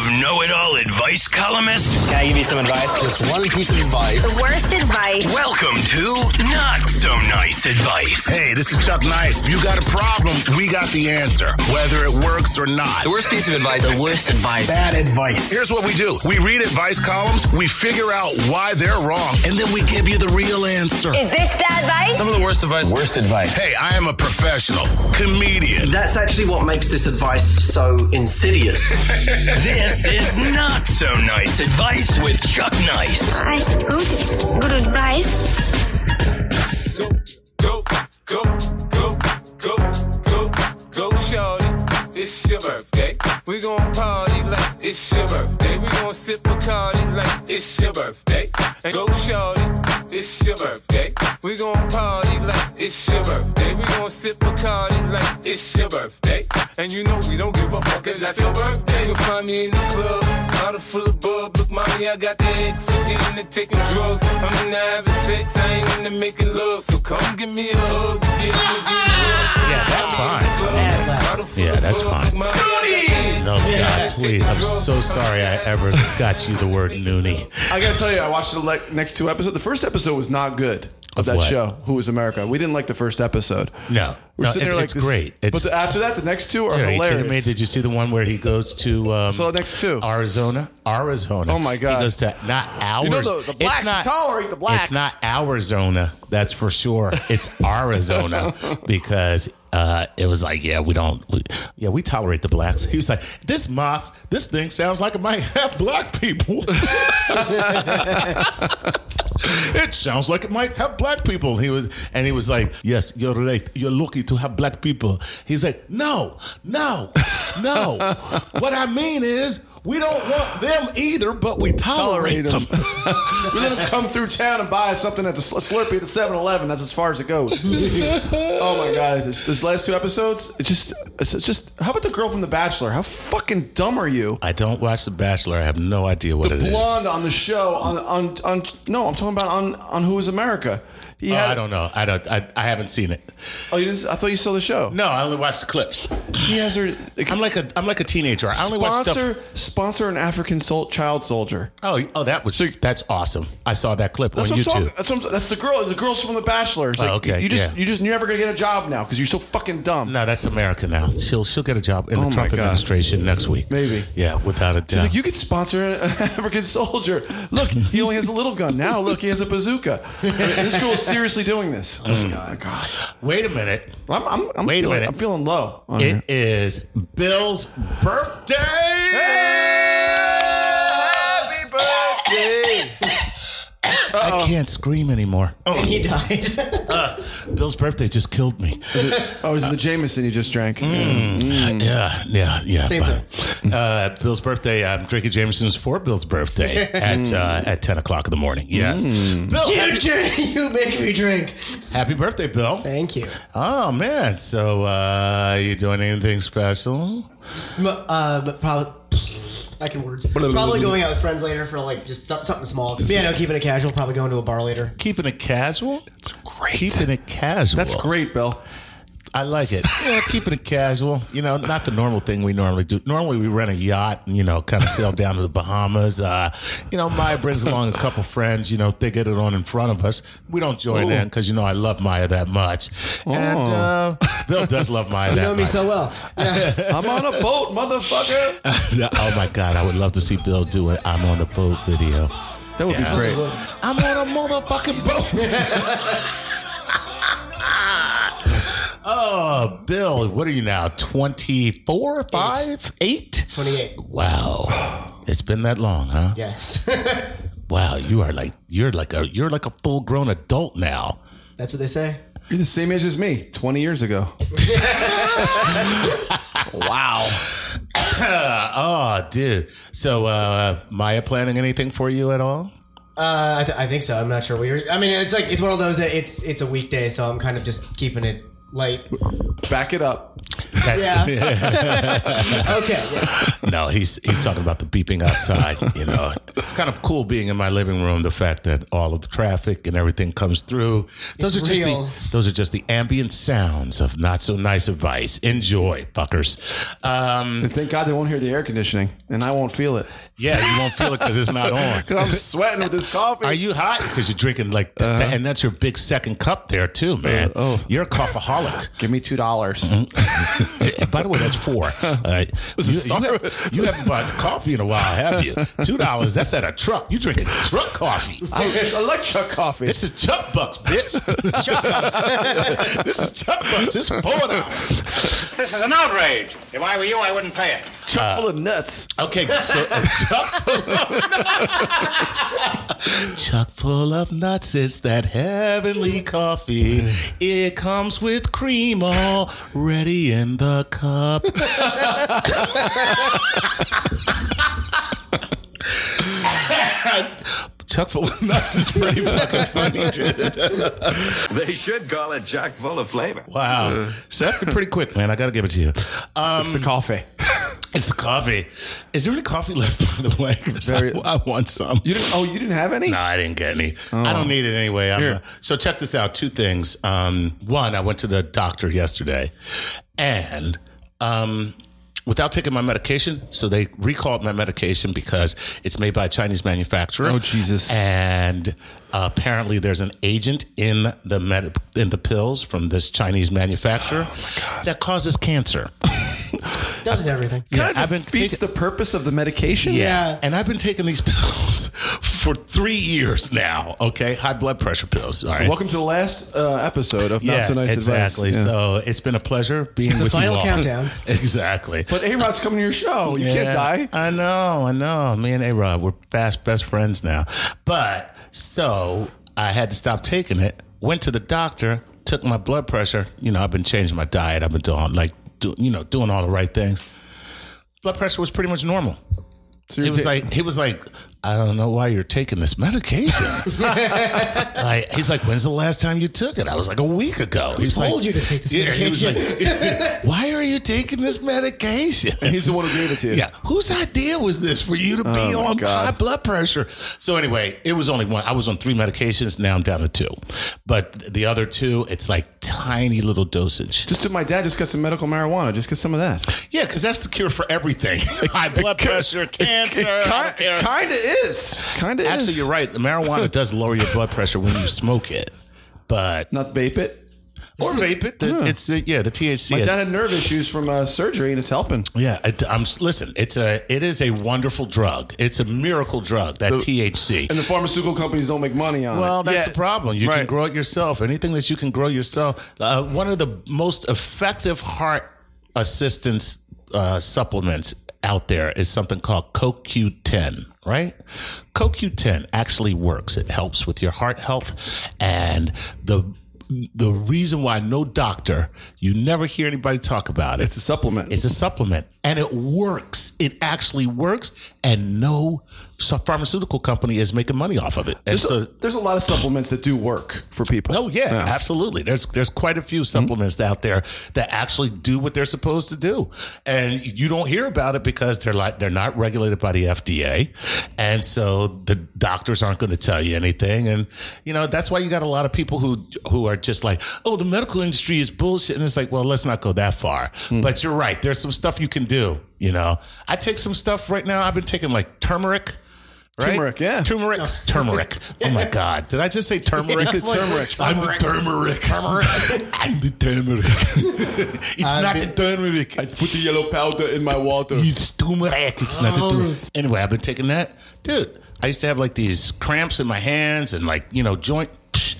of know it all advice columnists? Can I give you some advice? Just one piece of advice. The worst advice. Welcome to Not So Nice Advice. Hey, this is Chuck Nice. If you got a problem, we got the answer, whether it works or not. The worst piece of advice. The worst advice. Bad advice. Here's what we do we read advice columns, we figure out why they're wrong, and then we give you the real answer. Is this bad advice? Some of the worst advice. Worst advice. Hey, I am a professional comedian. That's actually what makes this advice so insidious. This is Not So Nice Advice with Chuck Nice. I suppose it's good advice. go, go, go, go, go, go, go, shorty. It's your birthday. We gon' party like it's your birthday. We gon' sip a party like it's your birthday. And go, shorty. It's your birthday. We gon' party like it's your birthday. We gon' sip a party like it's your birthday. And you know we don't give a fuck, it's your birthday. You'll find me in the club, bottle full of bub. Look, mommy, I got the X. I'm into taking drugs. I'm into having sex, I ain't into making love. So come give me a hug. Get in the that's fine. Yeah, that's fine. No, God, please. I'm so sorry I ever got you the word noonie. I gotta tell you, I watched the le- next two episodes. The first episode was not good of, Of that what? show. Who is America? We didn't like the first episode. No. We're No, sitting it- there like it's this, great. It's- but the, after that, the next two are are you hilarious. kidding me? Did you see the one where he goes to um, saw the next two. Arizona? Arizona. Oh, my God. He goes to not ours. You know the- the blacks it's not, tolerate the blacks. It's not Arizona. That's for sure. It's Arizona because uh, it was like, yeah, we don't. We, yeah, we tolerate the blacks. He was like, this moss, this thing sounds like it might have black people. it sounds like it might have black people. He was, and he was like, "Yes, you're right. You're lucky to have black people." He said, "No, no, no. what I mean is, we don't want them either, but we tolerate, Tolerate them." we let them come through town and buy something at the Sl- Slurpee at the 7-Eleven. That's as far as it goes. oh my god, this, this last two episodes, it just, it's just. How about the girl from The Bachelor? How fucking dumb are you? I don't watch The Bachelor. I have no idea what the it is. blonde on the show on on on. No, I'm talking about on on Who Is America. He Oh, had. I don't know. I don't. I, I haven't seen it. Oh, you didn't, I thought you saw the show. No, I only watched the clips. He has her. I'm like a I'm like a teenager. I only watch stuff. Sponsor an African sol- child soldier. Oh, oh, that was that's awesome. I saw that clip That's on what I'm YouTube. talking. That's, what I'm, that's the girl. The girls from The Bachelor. It's Oh, like, okay, You just yeah. you just you're never gonna get a job now because you're so fucking dumb. No, that's America now. She'll she'll get a job in Oh the my Trump God. administration next week. Maybe. Yeah, without a doubt. She's like, you could sponsor an African soldier. Look, he only has a little gun. Now, look, he has a bazooka. I mean, this girl is seriously doing this. Mm. Oh my god. Wait a minute. I'm, I'm, I'm Wait a feeling, minute. I'm feeling low. on here. It is Bill's birthday. I can't scream anymore. Oh, And he died. uh, Bill's birthday just killed me. Oh, is it the Jameson you just drank? Mm. Yeah, yeah, yeah. Same but, Uh, Bill's birthday. I'm drinking Jameson's for Bill's birthday at uh, at 10 o'clock in the morning. Yes. Bill, you drink. You make me drink. happy birthday, Bill. Thank you. Oh man. So, uh, you doing anything special? M- Uh, but probably. I can words. Probably going out with friends later for like just something small. Yeah, no, keeping it casual. Probably going to a bar later. Keeping it casual. That's great. Keeping it casual. That's great, Bill. I like it. Yeah, keeping it casual. You know, not the normal thing we normally do. Normally, we rent a yacht and you know, kind of sail down to the Bahamas. Uh, you know, Maya brings along a couple friends. You know, they get it on in front of us. We don't join in because you know I love Maya that much, and uh, Bill does love Maya You know me much. so well. Yeah. I'm on a boat, motherfucker. oh my god, I would love to see Bill do it. I'm on the boat video. That would Yeah. be great. I'm on a motherfucking boat. oh, Bill, what are you now? 24, 5, 8? 28. Wow. It's been that long, huh? Yes. Wow, you are like you're like a you're like a full-grown adult now. That's what they say. You're the same age as me, 20 years ago. Wow. oh, dude. So, uh Maya planning anything for you at all? Uh, I, th- I think so. I'm not sure. We were, I mean, it's like it's one of those that it's it's a weekday, so I'm kind of just keeping it light. Back it up. Yeah. okay. Yeah. No, he's he's talking about the beeping outside. You know, it's kind of cool being in my living room. The fact that all of the traffic and everything comes through. Those It's are just real. the those are just the ambient sounds of not so nice advice. Enjoy, fuckers. Um, thank God they won't hear the air conditioning, and I won't feel it. yeah, you won't feel it because it's not on. Because I'm sweating with this coffee. Are you hot? Because you're drinking like, that, and that's your big second cup there too, man. Uh-huh. Uh, oh. You're a coffeeholic. Give me two dollars. And By the way, that's four. All right. Was you, it Star- you, have, you haven't bought coffee in a while, have you? Two dollars. That's at a truck. You drinking truck coffee. I, I like truck coffee. This is Chuck Bucks, bitch. this is Chuck Bucks. It's four dollars. This is an outrage. If I were you, I wouldn't pay it. Chuck full of nuts. Okay, so uh, Chuck full of nuts. Chuck full of nuts is that heavenly coffee. It comes with cream already in the cup. Chuck full of nuts is pretty fucking funny, dude. They should call it Jack full of flavor. Wow. So that's pretty quick, man. I got to give it to you. Um, It's the coffee. it's the coffee. Is there any coffee left, by the way? I, Very- I want some. You didn't? Oh, you didn't have any? No, I didn't get any. I don't need it anyway. I'm, Here. uh, so check this out. Two things. Um, one, I went to the doctor yesterday, and um, without taking my medication, so they recalled my medication because it's made by a Chinese manufacturer. Oh, Jesus. And uh, apparently, there's an agent in the med- in the pills from this Chinese manufacturer Oh, that causes cancer. Doesn't everything. Yeah, I've been defeats the purpose of the medication. Yeah. And I've been taking these pills for three years now. Okay. High blood pressure pills. All right. Welcome to the last uh, episode of Not yeah, So Nice exactly. Advice. Yeah. So it's been a pleasure being The with final you all. countdown. Exactly. But A Rod's coming to your show. You Yeah, can't die. I know, I know. Me and A Rod, we're fast best friends now. But so I had to stop taking it. Went to the doctor, took my blood pressure. You know, I've been changing my diet. I've been doing like, do, you know, doing all the right things. Blood pressure was pretty much normal. So you're was like, he was like, I don't know why you're taking this medication. like, he's like, when's the last time you took it? I was like, a week ago. Who told you to take this Yeah. He was like, why are you taking this medication? He's the one who gave it to you. Yeah. Whose idea was this for you to be Oh, my on God. high blood pressure? So anyway, it was only one. I was on three medications. Now I'm down to two. But the other two, it's like tiny little dosage. Just to my dad just got some medical marijuana. Just get some of that. Yeah, because that's the cure for everything. high blood pressure, cancer. I don't care. Kind of is. Kind of is. Actually, you're right. The marijuana does lower your blood pressure when you smoke it, but Not vape it. or vape it. The- It's the, yeah, the THC. My dad had nerve issues from uh, surgery, and it's helping. yeah, it, I'm listen. It's a it is a wonderful drug. It's a miracle drug. That THC. And the pharmaceutical companies don't make money on it. Well, that's Yeah. the problem. You can grow it yourself. Anything that you can grow yourself. Uh, one of the most effective heart assistance uh, supplements out there is something called CoQ10. Right? CoQ10 actually works. It helps with your heart health, and the the reason why no doctor, you never hear anybody talk about it. It's a supplement. It's a supplement and it works. It actually works and no pharmaceutical company is making money off of it. There's, so, a, there's a lot of supplements that do work for people. oh yeah, absolutely. There's there's quite a few supplements out there that actually do what they're supposed to do. And you don't hear about it because they're like they're not regulated by the FDA. And so the doctors aren't going to tell you anything and you know, that's why you got a lot of people who who are just like, "Oh, the medical industry is bullshit." And it's like, "Well, let's not go that far." Hmm. But you're right. There's some stuff you can do, you know. I take some stuff right now. I've been taking like turmeric Right? Turmeric, yeah. Turmeric. Turmeric. Oh my God. Did I just say turmeric? said turmeric. I'm the turmeric. Turmeric. I'm the turmeric. it's not the turmeric. I put the yellow powder in my water. It's turmeric. It's not the turmeric. Anyway, I've been taking that. Dude, I used to have like these cramps in my hands and like, you know, joint. Psh,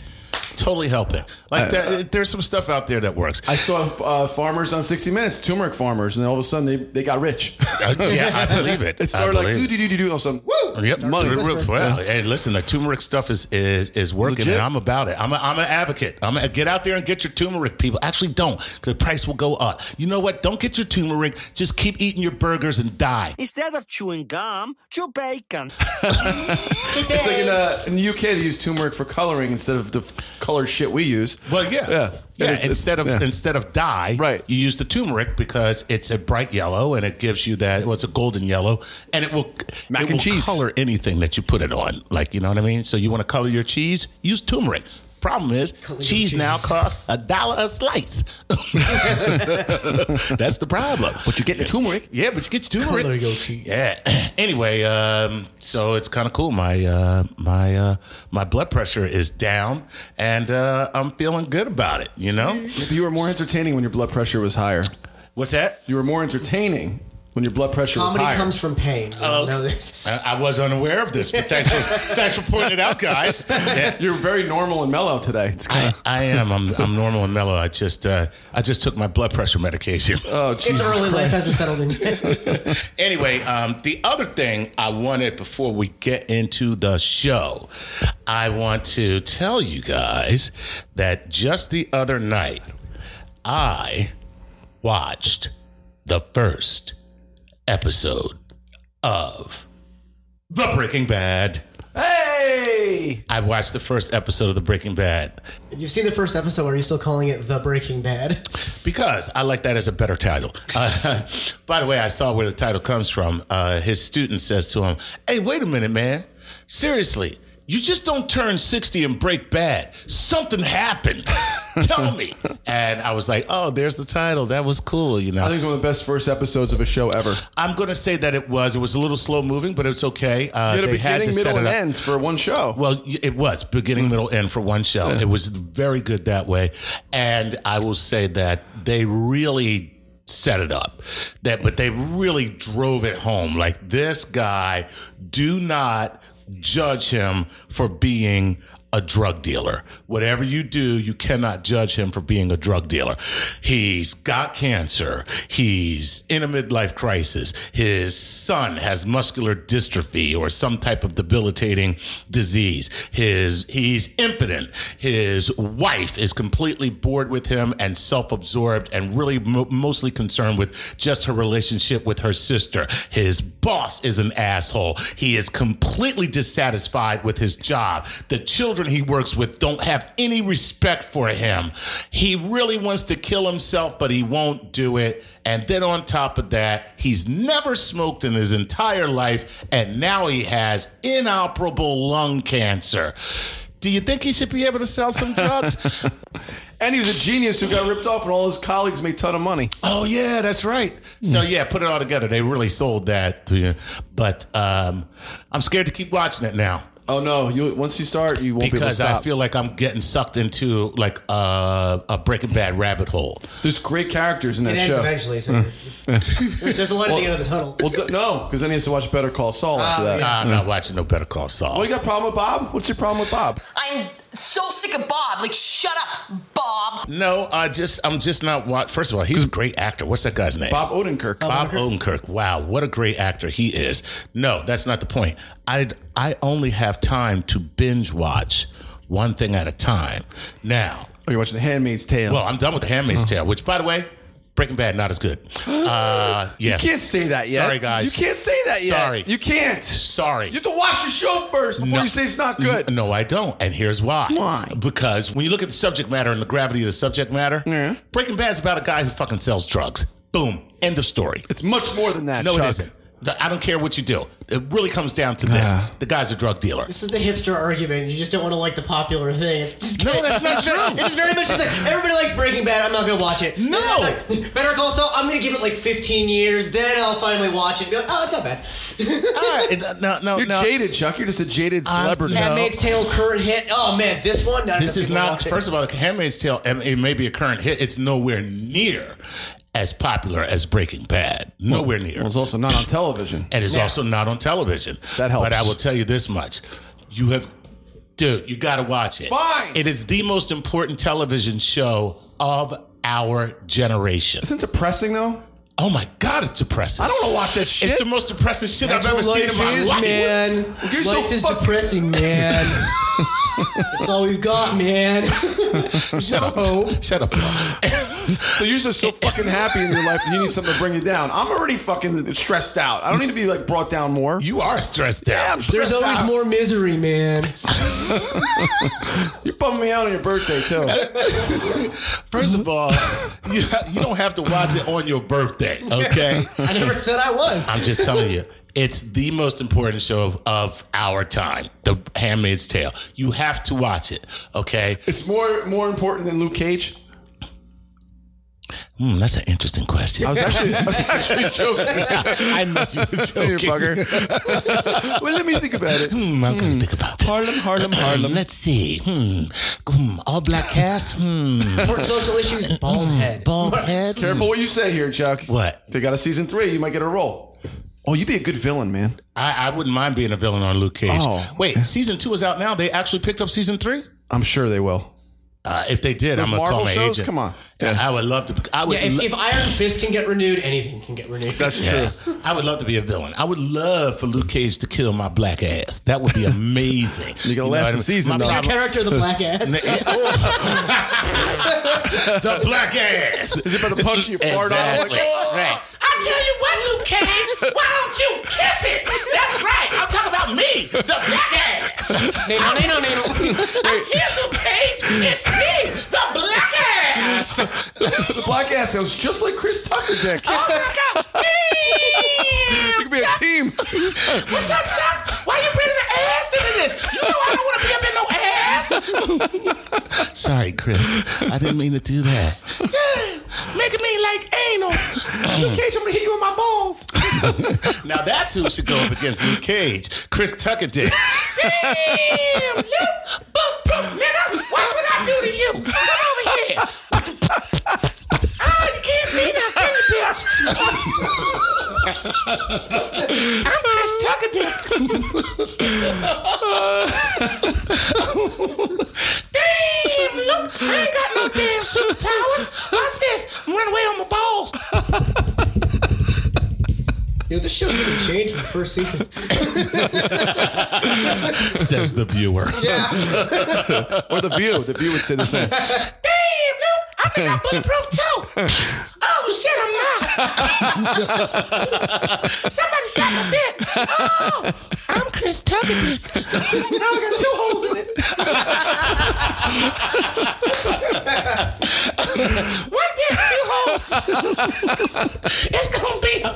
totally helping. Like, that, there's some stuff out there that works. I saw uh, farmers on 60 Minutes, turmeric farmers, and all of a sudden they, they got rich. Uh, yeah, I believe it. It started I like believe do it. do do do do. All of a sudden, woo! Yep. Money. Well, hey, listen, the turmeric stuff is is, is working, Legit. and I'm about it. I'm a, I'm an advocate. I'm a, get out there and get your turmeric, people. Actually, don't, 'cause the price will go up. You know what? Don't get your turmeric. Just keep eating your burgers and die. Instead of chewing gum, chew bacon. It's like in, uh, in the UK they use turmeric for coloring instead of the f- color shit we use. Well, yeah, Yeah. Yeah, it's- instead of yeah. instead of dye, Right. You use the turmeric because it's a bright yellow and it gives you that. Well, it's a golden yellow, and it will Mac it and will cheese. color anything that you put it on. Like you know what I mean. So you want to color your cheese? Use turmeric. Problem is, your cheese, now costs a dollar a slice. That's the problem. But you're getting turmeric. Yeah, but you get turmeric. Color your cheese. Yeah. Anyway, um, so it's kind of cool. My uh, my uh, my blood pressure is down, and uh, I'm feeling good about it. You know, Maybe you were more entertaining when your blood pressure was higher. what's that? You were more entertaining when your blood pressure Comedy was higher. comes from pain. We all know this. I, I was unaware of this, but thanks for thanks for pointing it out, guys. Yeah. You're very normal and mellow today. It's kind I, of. I am. I'm, I'm normal and mellow. I just uh, I just took my blood pressure medication. Oh, It's Jesus early life hasn't settled in yet. Anyway, um, the other thing I wanted before we get into the show, I want to tell you guys that just the other night, I watched the first episode of The Breaking Bad. Hey! I watched the first episode of The Breaking Bad You've seen the first episode. Are you still calling it The Breaking Bad? because I like that as a better title. Uh, by the way, I saw where the title comes from. Uh, his student says to him, Hey, wait a minute, man. Seriously, you just don't turn 60 and break bad. Something happened. Tell me. And I was like, Oh, there's the title. That was cool, you know. I think it's one of the best first episodes of a show ever. I'm going to say that it was. It was a little slow moving, but it's okay. Uh, You had a beginning, middle, and end for one show. Well, it was beginning, middle, end for one show. It was very good that way, and I will say that they really set it up. That, but they really drove it home. Like this guy, do not judge him for being a drug dealer. Whatever you do, you cannot judge him for being a drug dealer. He's got cancer. He's in a midlife crisis. His son has muscular dystrophy or some type of debilitating disease. His he's impotent. His wife is completely bored with him and self-absorbed and really mo- mostly concerned with just her relationship with her sister. His boss is an asshole. He is completely dissatisfied with his job. The children he works with don't have any respect for him. He really wants to kill himself, but he won't do it. And then on top of that, he's never smoked in his entire life, and now he has inoperable lung cancer. Do you think he should be able to sell some drugs? And he was a genius who got ripped off, and all his colleagues made a ton of money. Oh yeah, that's right. So yeah, put it all together. They really sold that to you. But um, I'm scared to keep watching it now Oh no! You once you start, you won't be able to because I feel like I'm getting sucked into like uh, a Breaking Bad rabbit hole. There's great characters in that It ends show. eventually. So there's a light at the end of the tunnel. Well, th- no, because then he has to watch Better Call Saul after that. Nah, I'm not watching no Better Call Saul. Well, you got a problem with Bob? What's your problem with Bob? I'm so sick of Bob. Like, shut up, Bob. no, I just I'm just not what. First of all, he's a great actor. What's that guy's name? Bob Odenkirk. Bob Odenkirk. Wow, what a great actor he is. No, that's not the point. I I only have time to binge watch one thing at a time. Now, Oh, you're watching The Handmaid's Tale. well, I'm done with The Handmaid's uh-huh. Tale, which, by the way, Breaking Bad not as good. Uh, yeah, you can't say that yet. Sorry, guys. You can't say that yet. Sorry. You can't. Sorry. You have to watch the show first before No. you say it's not good. No, I don't. And here's why. Why? Because when you look at the subject matter and the gravity of the subject matter, Yeah. Breaking Bad's about a guy who fucking sells drugs. Boom. End of story. It's much more than that. No, Chuck. it isn't. I don't care what you do. It really comes down to this. Ah. The guy's a drug dealer. This is the hipster argument. You just don't want to like the popular thing. It's just, No, that's not true. It's very much just like everybody likes Breaking Bad. I'm not going to watch it. No. It's like, Better Call Saul. I'm going to give it like 15 years. Then I'll finally watch it. And be like, oh, it's not bad. All right. it- No, no, You're no. jaded, Chuck. You're just a jaded I'm- celebrity. No. Handmaid's Tale current hit. Oh man, this one. Not This enough is people not, watch it. first of all, Handmaid's Tale, and it may be a current hit. It's nowhere near as popular as Breaking Bad. Nowhere near. Well, it's also not on television. and it's also not on television. That helps. But I will tell you this much: you have, dude, you got to watch it. Fine. It is the most important television show of our generation. Isn't it depressing though? Oh my god, it's depressing. I don't want to watch that shit. It's the most depressing shit That's I've ever seen in my is, life. man. You're so life is fucking- depressing, man. That's all we've got, man. Shut up. Shut up. So you're just so fucking happy in your life that you need something to bring you down. I'm already fucking stressed out. I don't need to be like brought down more. You are stressed out. Yeah, I'm stressed There's always out. more misery, man. You're bumming me out on your birthday too. First of all, you, you don't have to watch it on your birthday, okay? I never said I was. I'm just telling you. It's the most important show of, of our time, The Handmaid's Tale. You have to watch it, okay? It's more more important than Luke Cage. Hmm, that's an interesting question. I was actually, I was actually joking. I know you were You joking. bugger. well, let me think about it. Hmm, I'm gonna think about it. Harlem, Harlem, Harlem. Let's see. Hmm. Hmm. All black cast. Hmm. Important social issues, bald head. Bald head. Careful what you say here, Chuck. What? They got a season three. You might get a role. Oh, you'd be a good villain, man. I, I wouldn't mind being a villain on Luke Cage. Oh. Wait, season two is out now. They actually picked up season three. I'm sure they will. Uh, if they did, Those I'm gonna call Marvel my shows? agent. Come on. Yeah, I would love to. I would. Yeah, if, lo- if Iron Fist can get renewed, anything can get renewed. That's Yeah. true. I would love to be a villain. I would love for Luke Cage to kill my black ass. That would be amazing. You're gonna know last what I the mean? season, My though. Is your character the black ass? the black ass. Is it about to punch you fart out? Exactly. right. I tell you what, Luke Cage, why don't you kiss it? That's right. I'm talking about me, the black ass. Nano, nano, nano. I'm here, Luke Cage. It's me, the black ass. the black ass sounds just like Chris Tucker dick. Oh my God. You could be a team. What's up, Chuck? Why you bringing the ass into this? You know I don't want to be up in no ass. Sorry, Chris. I didn't mean to do that. Making me like anal. Uh-huh. Luke Cage, I'm gonna hit you in my balls. Now that's who should go up against Luke Cage. Chris Tucker did. Damn, Luke. Bulletproof, nigga. Do to you. Come over here. Oh, you can't see now, can you, bitch? I'm Chris Tucker dick. damn, look, I ain't got no damn superpowers. Watch this. I'm running away on my balls. You know, this show's really changed from the first season. Says the viewer. Yeah. Or the view. The view would say the same. Damn, Luke, I think I'm bulletproof too. Oh shit, I'm not. Somebody shot my dick. Oh, I'm Chris Tucker dick. now I got two holes in it. One dick, two holes. it's gonna be a,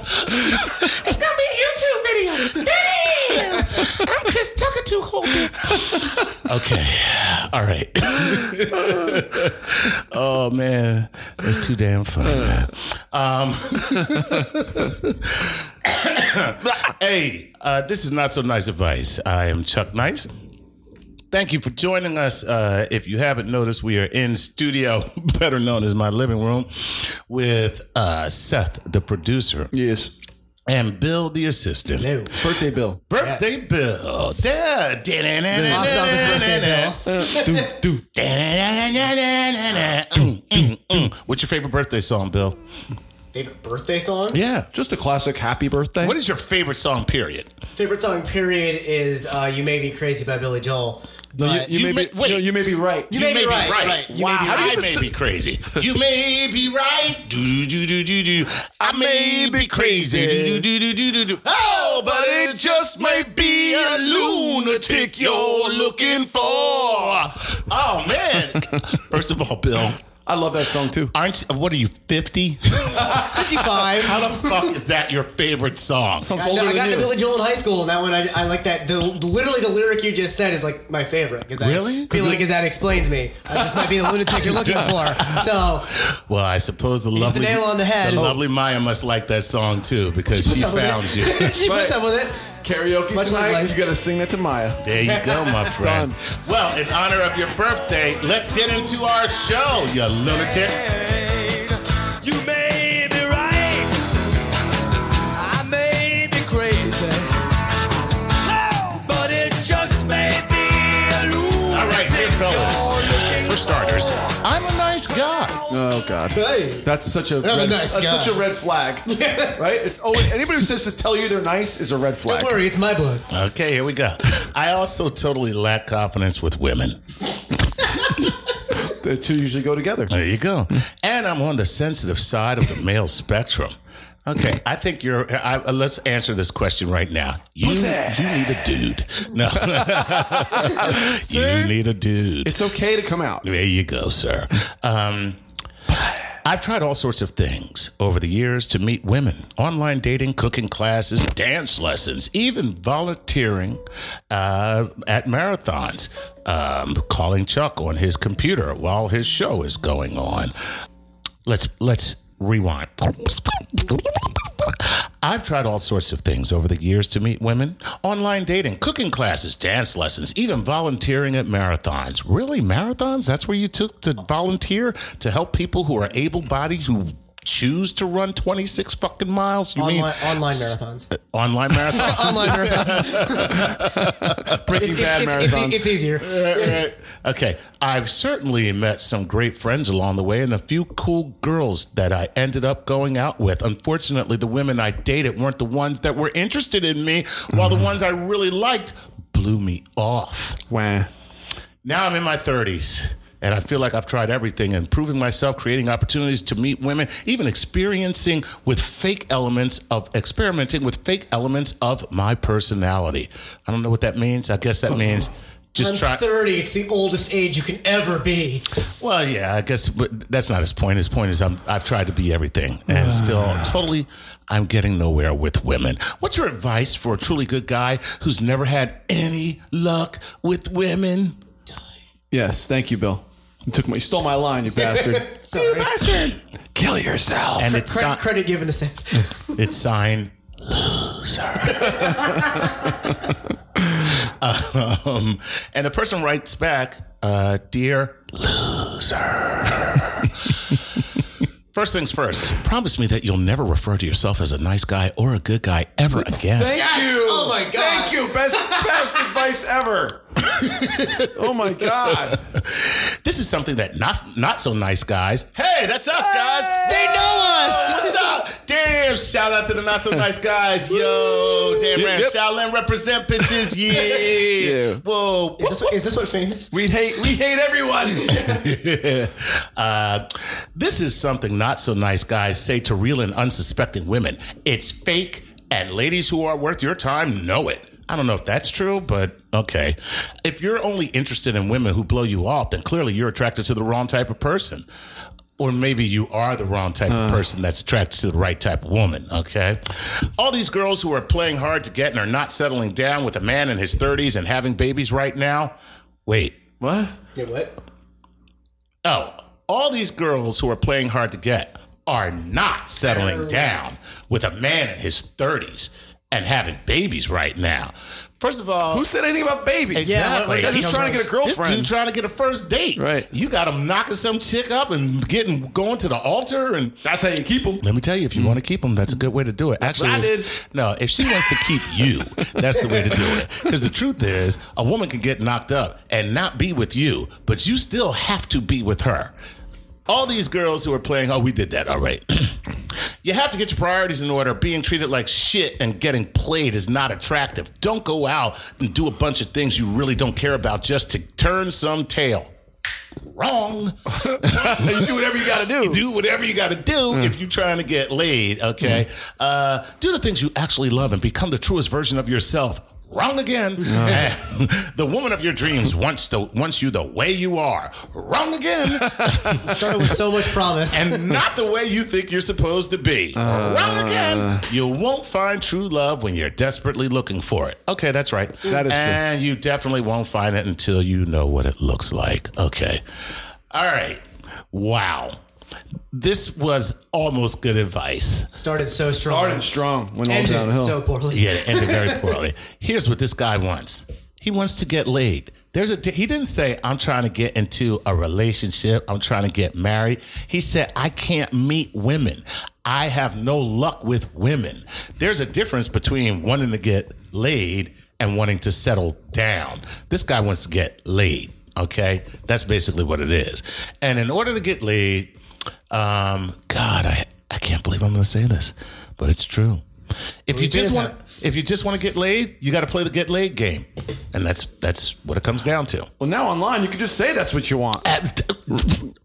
it's gonna be a YouTube video. Damn, I'm Chris Tucker two hole dick. Okay, all right. oh man, it's too damn funny, man. Um, hey, uh, this is not so nice advice. I am Chuck Nice. Thank you for joining us. Uh, if you haven't noticed, we are in studio, better known as my living room, with uh, Seth, the producer, Yes. and Bill, the assistant. No. Birthday bill. Birthday Bill. Da- Box office birthday bill. What's your favorite birthday song, Bill? Favorite birthday song? Yeah. Just a classic happy birthday. What is your favorite song, period? Favorite song, period, is uh, You Made Me Crazy by Billy Joel. No, you, you, You may may- be, wait. no, you may be right. You may be right, right. You wow, may be I right. may be crazy. You may be right. Do do do do do. I may be crazy. Do do do do do do. Oh, but it just might be a lunatic you're looking for. Oh man. First of all, Bill, I love that song too. aren't you, what are you 50? 55. How the fuck is that your favorite song? Sounds I, older I than got you. to Billy Joel in high school, and that one I, I like that. The, the literally the lyric you just said is like my favorite because Really? I feel like that explains me. I just might be the lunatic you're looking for. So Well, I suppose the lovely nail on the head. The lovely Maya must like that song too because puts she up with found it. you. she puts up with it. Karaoke Much like tonight. life. You gotta sing that to Maya. There you go, my friend. Done. Well, in honor of your birthday, let's get into our show, you lunatic. Starters, I'm a nice guy. Oh God, Hey. that's such a I'm a red, nice that's guy. such a red flag, right? It's always anybody who says to tell you they're nice is a red flag. Don't worry, it's my blood. Okay, here we go. I also totally lack confidence with women. The two usually go together. There you go. And I'm on the sensitive side of the male spectrum. Okay, I think you're. I, let's answer this question right now. You, you need a dude. No, you need a dude. It's okay to come out. There you go, sir. Um, I've tried all sorts of things over the years to meet women online dating, cooking classes, dance lessons, even volunteering uh, at marathons, um, calling Chuck on his computer while his show is going on. Let's let's rewind. I've tried all sorts of things over the years to meet women online dating, cooking classes, dance lessons, even volunteering at marathons. Really, marathons? That's where you took to volunteer to help people who are able bodied who choose to run 26 fucking miles? You Online, mean online marathons. Uh, online marathons? online marathons. Breaking It's, Bad it's, it's, marathons. it's, it's easier. Right. Okay, I've certainly met some great friends along the way and a few cool girls that I ended up going out with. Unfortunately, the women I dated weren't the ones that were interested in me, while the ones I really liked blew me off. Wah. Now I'm in my 30s. And I feel like I've tried everything, improving myself, creating opportunities to meet women, even experiencing with fake elements of experimenting with fake elements of my personality. I don't know what that means. I guess that oh. means just I'm try. 30. It's the oldest age you can ever be. Well, yeah, I guess but that's not his point. His point is I'm, I've tried to be everything, and still ah. totally, I'm getting nowhere with women. What's your advice for a truly good guy who's never had any luck with women? Yes, thank you, Bill. You took my, you stole my line, you bastard. Sorry. bastard! Kill yourself. And it's Credit, si- credit given to Sam. it's signed loser. um, and the person writes back, uh, "Dear loser." First things first, promise me that you'll never refer to yourself as a nice guy or a good guy ever again. Thank you. Oh my God. Thank you. Best best advice ever. oh my god. This is something that not not so nice guys. Hey, that's us guys. They know us. What's up? Damn! Shout out to the not so nice guys. Yo, damn Yep, man. yep. Shaolin represent bitches. Yeah. Yeah. Whoa. Is this, what, is this what famous? We hate we hate everyone. uh, this is something not so nice guys say to real and unsuspecting women. It's fake, and ladies who are worth your time know it. I don't know if that's true, but okay. If you're only interested in women who blow you off, then clearly you're attracted to the wrong type of person. Or maybe you are the wrong type of uh. person that's attracted to the right type of woman, okay? All these girls who are playing hard to get and are not settling down with a man in his 30s and having babies right now. Wait, what? Yeah, what? Oh, all these girls who are playing hard to get are not settling down with a man in his 30s and having babies right now. First of all, Who said anything about babies? Exactly. He's He's trying to get a girlfriend. this dude trying to get a first date. Right. You got him knocking some chick up and getting going to the altar and That's how you keep them. let me tell you, if you hmm. want to keep them, that's a good way to do it. Actually, I did. no, if she wants to keep you, that's the way to do it. Because the truth is, a woman can get knocked up and not be with you, but you still have to be with her. All these girls who are playing, oh, we did that, all right. you have to get your priorities in order. Being treated like shit and getting played is not attractive. Don't go out and do a bunch of things you really don't care about just to turn some tail. Wrong you do whatever you got to do. You do whatever you got to do if you're trying to get laid. Okay, uh, do the things you actually love and become the truest version of yourself. Wrong again. The woman of your dreams wants the wants you the way you are. Wrong again, Started with so much promise. and not the way you think you're supposed to be. Uh, wrong again. You won't find true love when you're desperately looking for it. Okay, that's right. That is true. And you definitely won't find it until you know what it looks like. Okay. All right. Wow. This was almost good advice. Started so strong. Started strong. Went all Ended downhill. so poorly. Yeah, it ended very poorly. Here's what this guy wants. He wants to get laid. There's a he didn't say I'm trying to get into a relationship. I'm trying to get married. He said I can't meet women. I have no luck with women. There's a difference between wanting to get laid and wanting to settle down. This guy wants to get laid. Okay, that's basically what it is. And in order to get laid, um, God, I I can't believe I'm going to say this, but it's true. If you just want, if you just want to get laid, you got to play the get laid game, and that's that's what it comes down to. Well, now online, you can just say that's what you want.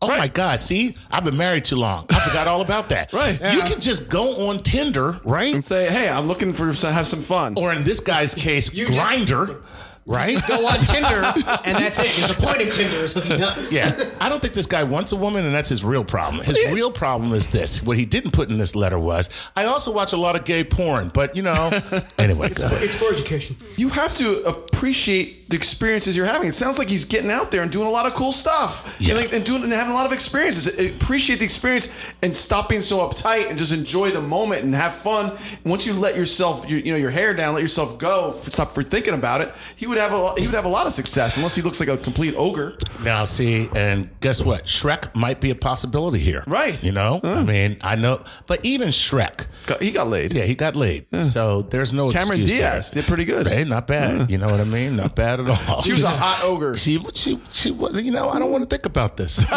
Oh my God! See, I've been married too long. I forgot all about that. Right. You can just go on Tinder, right? And say, hey, I'm looking for to have some fun. Or in this guy's case, Grindr, right? Just go on Tinder, and that's it. 'cause the point of Tinder is hooking up. Yeah, I don't think this guy wants a woman, and that's his real problem. His real problem is this: what he didn't put in this letter was, I also watch a lot of gay porn, but you know, anyway. go ahead. It's for education. You have to appreciate the experiences you're having. It sounds like he's getting out there and doing a lot of cool stuff, Yeah. and, like- and doing and having a lot of experiences. Uh, appreciate the experience and stop being so uptight and just enjoy the moment and have fun. And once you let yourself, your, you know, your hair down, let yourself go, stop for thinking about it. He would have a he would have a lot of success, unless he looks like a complete ogre. Now, see, and guess what? Shrek might be a possibility here. Right. You know, I mean, I know, but even Shrek, Got- He got laid. yeah, he got laid. So there's no Cameron excuse there. Diaz did pretty good. Hey, not bad. You know what I mean? Not bad at all. She was a hot ogre. She, she, she, was- you know, I don't want to think about this. Go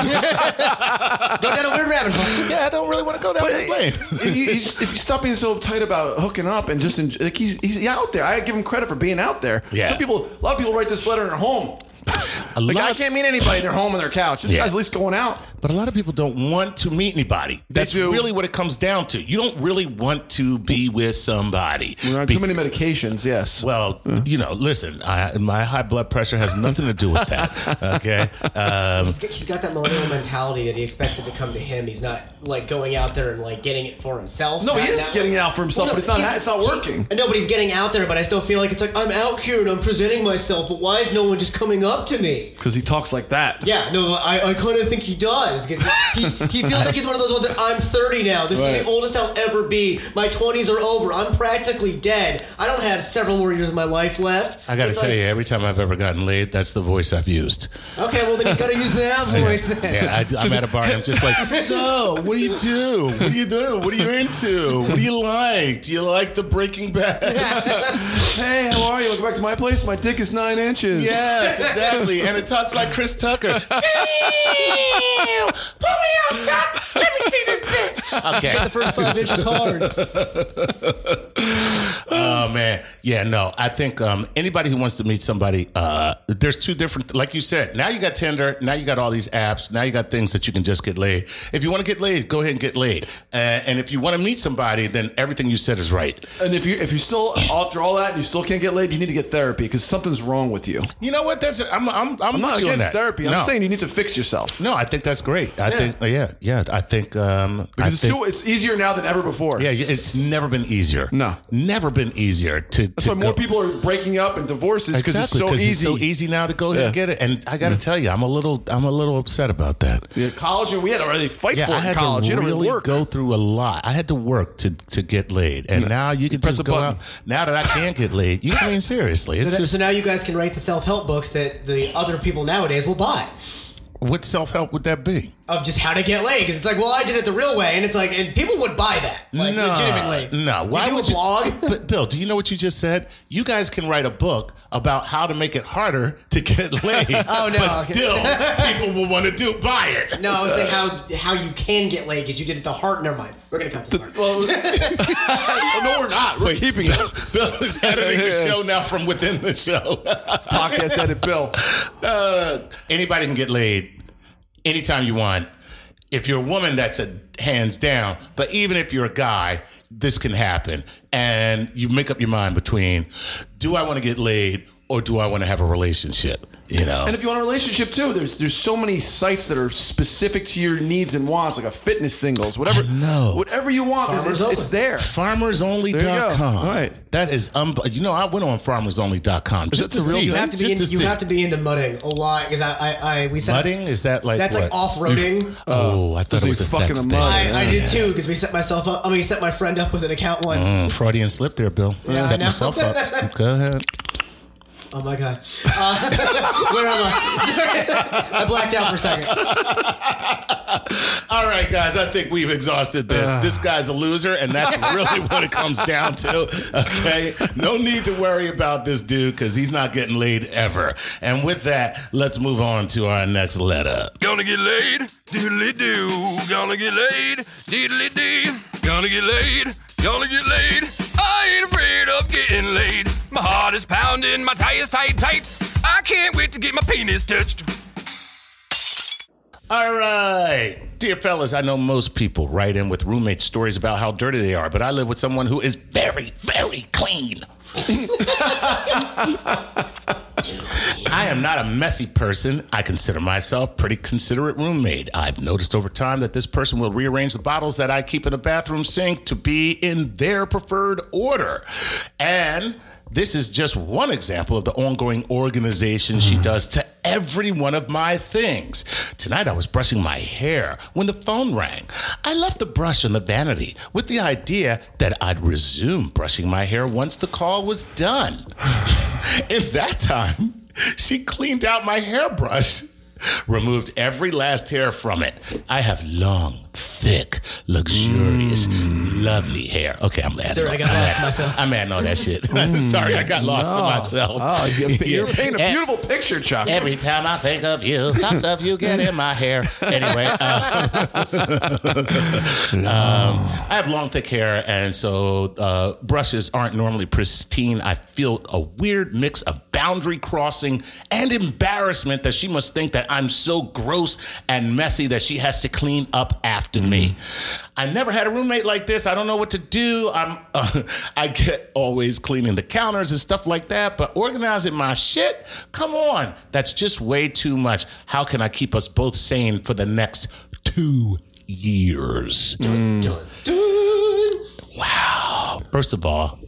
down a weird rabbit hole. yeah, I don't really want to go down this lane. if, you, you if you stop being so uptight about hooking up and just enjoy, like he's he's out there. I give him credit for being out there. Yeah. Some people, a lot of people write this letter in their home. A Like lot I of- can't meet anybody. They're home on their couch. This Yeah. guy's at least going out. But a lot of people don't want to meet anybody. That's really what it comes down to. You don't really want to be with somebody. We're on Be- too many medications. Yes. well, you know, listen, I, my high blood pressure has nothing to do with that. Okay. Um, He's got- He's got that millennial mentality that he expects it to come to him. He's not like going out there and like getting it for himself. No, he is not- getting it out for himself, but it's not- it's not working. He, no, but he's getting out there. But I still feel like it's like I'm out here and I'm presenting myself. But why is no one just coming up to me? Because he talks like that. Yeah, no, I, I kind of think he does because he, he feels like he's one of those ones that I'm 30 now. This Right. is the oldest I'll ever be. My 20s are over. I'm practically dead. I don't have several more years of my life left. I got to tell like, you, every time I've ever gotten laid, that's the voice I've used. Okay, well then he's got to use that voice then. Yeah, I, am at a bar and I'm just like, so, what do you do? What do you do? What are you into? What do you like? Do you like the Breaking Bad? Hey, how are you? Welcome back to my place. My dick is nine inches. yes, exactly. And it talks like Chris Tucker. Damn! Pull me out, Chuck! Let me see this bitch! Okay. The first five inches hard. Oh man, yeah, no. I think um, anybody who wants to meet somebody, uh, there's two different. Like you said, now you got Tinder, now you got all these apps, now you got things that you can just get laid. If you want to get laid, go ahead and get laid. Uh, and if you want to meet somebody, then everything you said is right. And if you if you still after all that and you still can't get laid, you need to get therapy because something's wrong with you. You know what? That's I'm I'm I'm, I'm not with you on against that. therapy. I'm No. saying you need to fix yourself. No, I think that's great. I think uh, yeah, yeah. I think um, Because I it's think, too it's easier now than ever before. yeah, it's never been easier. No. never been easier to. That's to why more people are breaking up and divorces because Exactly, it's so 'cause easy. so easy now to go ahead and get it. And I got to tell you, I'm a little, I'm a little upset about that. Yeah, college, we had to really fight Yeah, for I it in had college. to you had to really work. go through a lot. I had to work to to get laid, and now you can press just a go button. out. Now that I can't get laid, you I mean seriously, So, it's that- just so now you guys can write the self-help books that the other people nowadays will buy what self help would that be? Of just how to get laid. Because it's like, well, I did it the real way, and it's like, and people would buy that, like no, legitimately. No, why you do would a blog. But Bill, do you know what you just said? You guys can write a book about how to make it harder to get laid. Oh, no, But still, people will want to do buy it. No, I was saying how how you can get laid because you did it the hard. Never mind. We're gonna cut this part. Well, no, we're not. We're keeping it. Bill is editing the show now from within the show. Podcast edit Bill. Uh, anybody can get laid anytime you want. If you're a woman, that's a hands down. But even if you're a guy, this can happen. And you make up your mind between do I want to get laid or do I want to have a relationship? You know? And if you want a relationship too, there's there's so many sites that are specific to your needs and wants, like a fitness singles, whatever. I know. Whatever you want, Farmers it's, it's Open. there. FarmersOnly.com. There you go. All right. That is, um, you know, I went on FarmersOnly.com just to real see. You have to be just into, to you see. have to be into mudding a lot because I, I I we set Mudding? Is that like that's what? like off roading. Oh, I thought so it was a fucking sex a thing. mud. I, I yeah. did too because we set myself up. I mean, we set my friend up with an account once. Mm, Freudian slip there, Bill. Yeah, I Set know. myself up. Go ahead. Oh my god. Uh, where am I? I blacked out for a second. All right, guys, I think we've exhausted this. this guy's a loser, and that's really what it comes down to. Okay, no need to worry about this dude because he's not getting laid ever. And with that, let's move on to our next letter. Gonna get laid, diddly do. Gonna get laid, diddly dee. Gonna get laid, gonna get laid. I ain't afraid of getting laid. My heart is pounding, my tie is tight, tight. I can't wait to get my penis touched. All right. Dear fellas, I know most people write in with roommate stories about how dirty they are, but I live with someone who is very, very clean. I am not a messy person. I consider myself pretty considerate roommate. I've noticed over time that this person will rearrange the bottles that I keep in the bathroom sink to be in their preferred order. And this is just one example of the ongoing organization she mm. does to every one of my things. Tonight I was brushing my hair when the phone rang. I left the brush on the vanity with the idea that I'd resume brushing my hair once the call was done. In that time, she cleaned out my hairbrush, removed every last hair from it. I have long, thick, luxurious, lovely hair. Okay, I'm adding. Sir, I got I'm lost adding- myself. I'm adding all that shit. Sorry, I got lost to myself. Oh, you- you're painting a beautiful picture, Chuck. Every time I think of you, thoughts of you get in my hair. Anyway, uh, um, I have long, thick hair, and so uh, brushes aren't normally pristine. I feel a weird mix of boundary crossing and embarrassment that she must think that I'm so gross and messy that she has to clean up after me. I never had a roommate like this. I don't know what to do. I'm uh, I get always cleaning the counters and stuff like that, but organizing my shit, come on, that's just way too much. How can I keep us both sane for the next two years? Wow. First of all,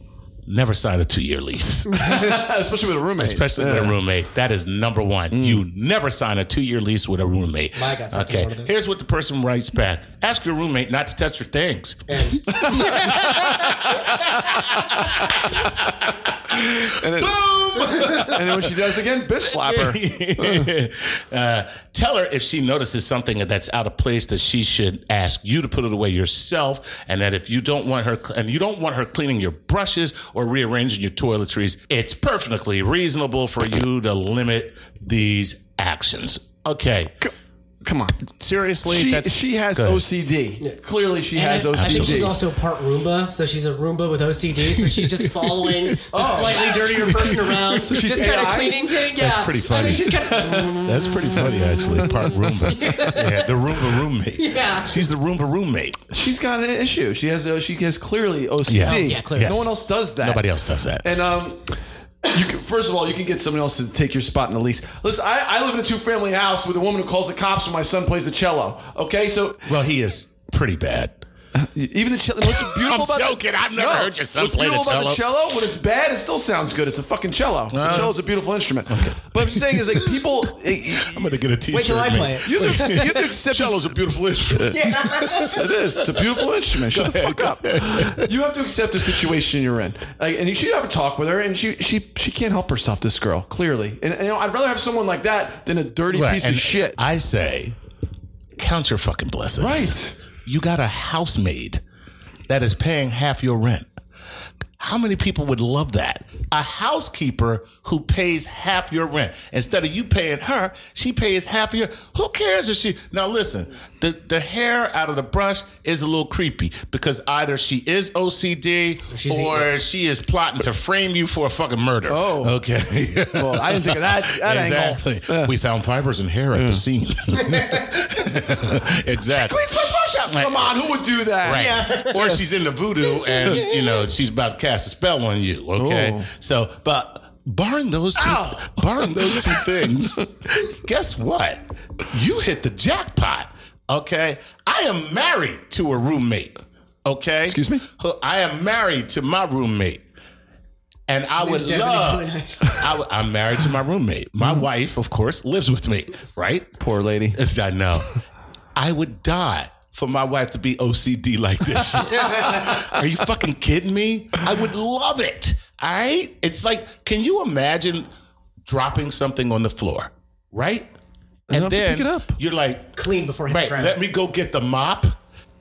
never sign a two-year lease. Especially with a roommate. Especially with a roommate. That is number one. You never sign a two year lease with a roommate. I got something okay. more to this. Here's what the person writes back Ask your roommate not to touch your things. And then, and then when she does again, bitch slap her. uh, tell her if she notices something that's out of place that she should ask you to put it away yourself, and that if you don't want her and you don't want her cleaning your brushes or rearranging your toiletries, it's perfectly reasonable for you to limit these actions. Okay. Come on. Seriously, She, that's she has good. OCD. Clearly, she And has I, I think she's also part Roomba, so she's a Roomba with OCD. So she's just following the slightly dirtier person around, So she's just kind of cleaning things. Yeah, That's pretty funny. she's kind of. That's pretty funny, actually. Part Roomba. yeah, the Roomba roommate. Yeah. She's the Roomba roommate. She's got an issue. She has uh, she has clearly OCD. Yeah. Oh, yeah, clearly. No one else does that. Nobody else does that. And um, you can, first of all, you can get someone else to take your spot in the lease. Listen, I, I live in a two family house with a woman who calls the cops when my son plays the cello. Okay, so Well, he is pretty bad. even the cello. What's beautiful I'm about joking. I've never heard your son what's play the beautiful about the cello? When it's bad, it still sounds good. It's a fucking cello. the Uh. cello is a beautiful instrument. But I'm saying is like people. I'm gonna get a T-shirt. Wait till I play it. You to, you to accept Cello's this. a beautiful instrument. It is. It's a beautiful instrument. Shut the fuck up. You have to accept the situation you're in, like, and you should have a talk with her. And she she she can't help herself. This girl clearly, and, and, you know I'd rather have someone like that than a dirty Right, piece and of shit. I say, count your fucking blessings. Right. You got a housemaid that is paying half your rent. How many people would love that? A housekeeper who pays half your rent. Instead of you paying her, she pays half your. Who cares if she. Now listen, the, the hair out of the brush is a little creepy because either she is OCD She's or she is plotting to frame you for a fucking murder. Oh. Okay. well, I didn't think of that, that angle. exactly. We found fibers and hair at the scene. exactly. Cleans my. Come on, who would do that? Right. Or she's into voodoo and, you know, she's about to cast a spell on you. Okay. Oh. So, but barring those two, barring those two things, guess what? You hit the jackpot. Okay. I am married to a roommate. Okay. Excuse me? I am married to my roommate. And I His would name's Devin. He's love. really nice. I, w- I'm married to my roommate. My mm. wife, of course, lives with me, right? Poor lady. I know. I would die for my wife to be OCD like this. Are you fucking kidding me? I would love it. All right? It's like, can you imagine dropping something on the floor, right? And, have to then pick it up. you're like, Clean before it hits right, the ground. let me go get the mop.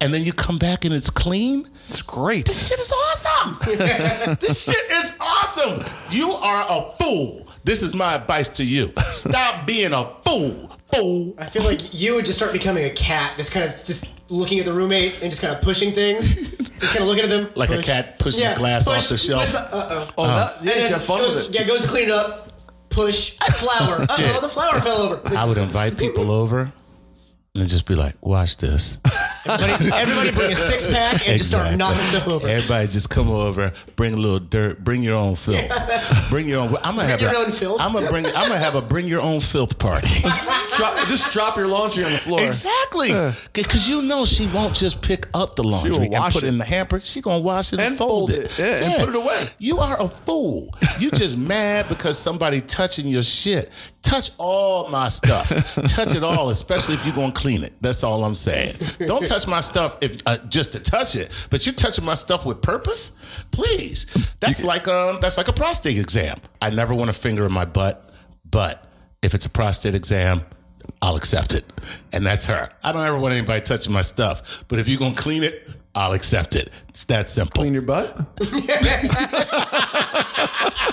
And then you come back and it's clean. It's great. This shit is awesome. this shit is awesome. You are a fool. This is my advice to you. Stop being a fool. Fool. I feel like you would just start becoming a cat, just kind of just looking at the roommate and just kind of pushing things, just kind of looking at them Like a cat pushing the glass off the shelf. Uh oh. Oh, that, yeah, and then got fun goes, with it. Yeah, goes to clean it up. Push flour. Uh oh, the flower fell over. I would invite people over and just be like, watch this. Everybody, everybody bring a six pack and just start knocking stuff over. Everybody just come over, bring a little dirt, bring your own filth. Bring your own. I'm gonna Bring have your a, own filth? I'm gonna bring. I'm gonna have a bring your own filth party. Drop, just drop your laundry on the floor. exactly, because you know she won't just pick up the laundry and wash put it it. in the hamper. She gonna wash it and, And fold, fold it, it. Yeah, and put it away. You are a fool. You just mad because somebody touching your shit. Touch all my stuff. touch it all, especially if you're gonna clean it. That's all I'm saying. Don't touch my stuff if uh, just to touch it, but you're touching my stuff with purpose. Please, that's like um, that's like a prostate exam. I never want a finger in my butt, but if it's a prostate exam, I'll accept it. And that's her. I don't ever want anybody touching my stuff, but if you're gonna clean it, I'll accept it. It's that simple. Clean your butt.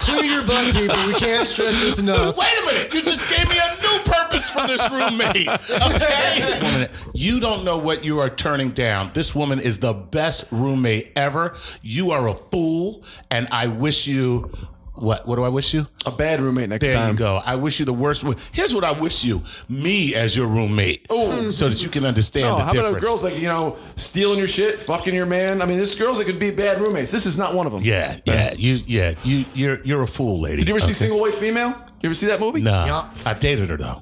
Clean your butt, people. We can't stress this enough. Wait a minute. You just gave me a new purpose for this roommate. Okay? Woman, you don't know what you are turning down. This woman is the best roommate ever. You are a fool, and I wish you. What? What do I wish you? A bad roommate next There time. you go. I wish you the worst. room- Here's what I wish you: me as your roommate, so that you can understand No, the how difference. about girls like you know stealing your shit, fucking your man? I mean, there's girls that could be bad roommates. This is not one of them. yeah, yeah, you, yeah, you, you're, you're a fool, lady. Did you ever see Single White Female? You ever see that movie? No, Yeah. I dated her though.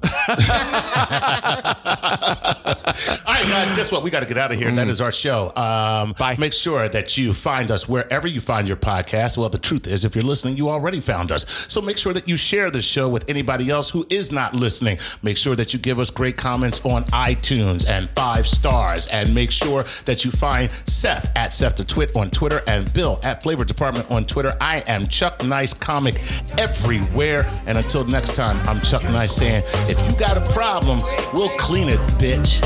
All right, guys. Guess what? We got to get out of here. That is our show. Um, Bye. Make sure that you find us wherever you find your podcast. Well, the truth is, if you're listening, you already found us. So make sure that you share the show with anybody else who is not listening. Make sure that you give us great comments on iTunes and five stars. And make sure that you find Seth at Seth the Twit on Twitter and Bill at Flavor Department on Twitter. I am Chuck Nice Comic everywhere. And until next time, I'm Chuck Nice saying, if you got a problem, we'll clean it, bitch.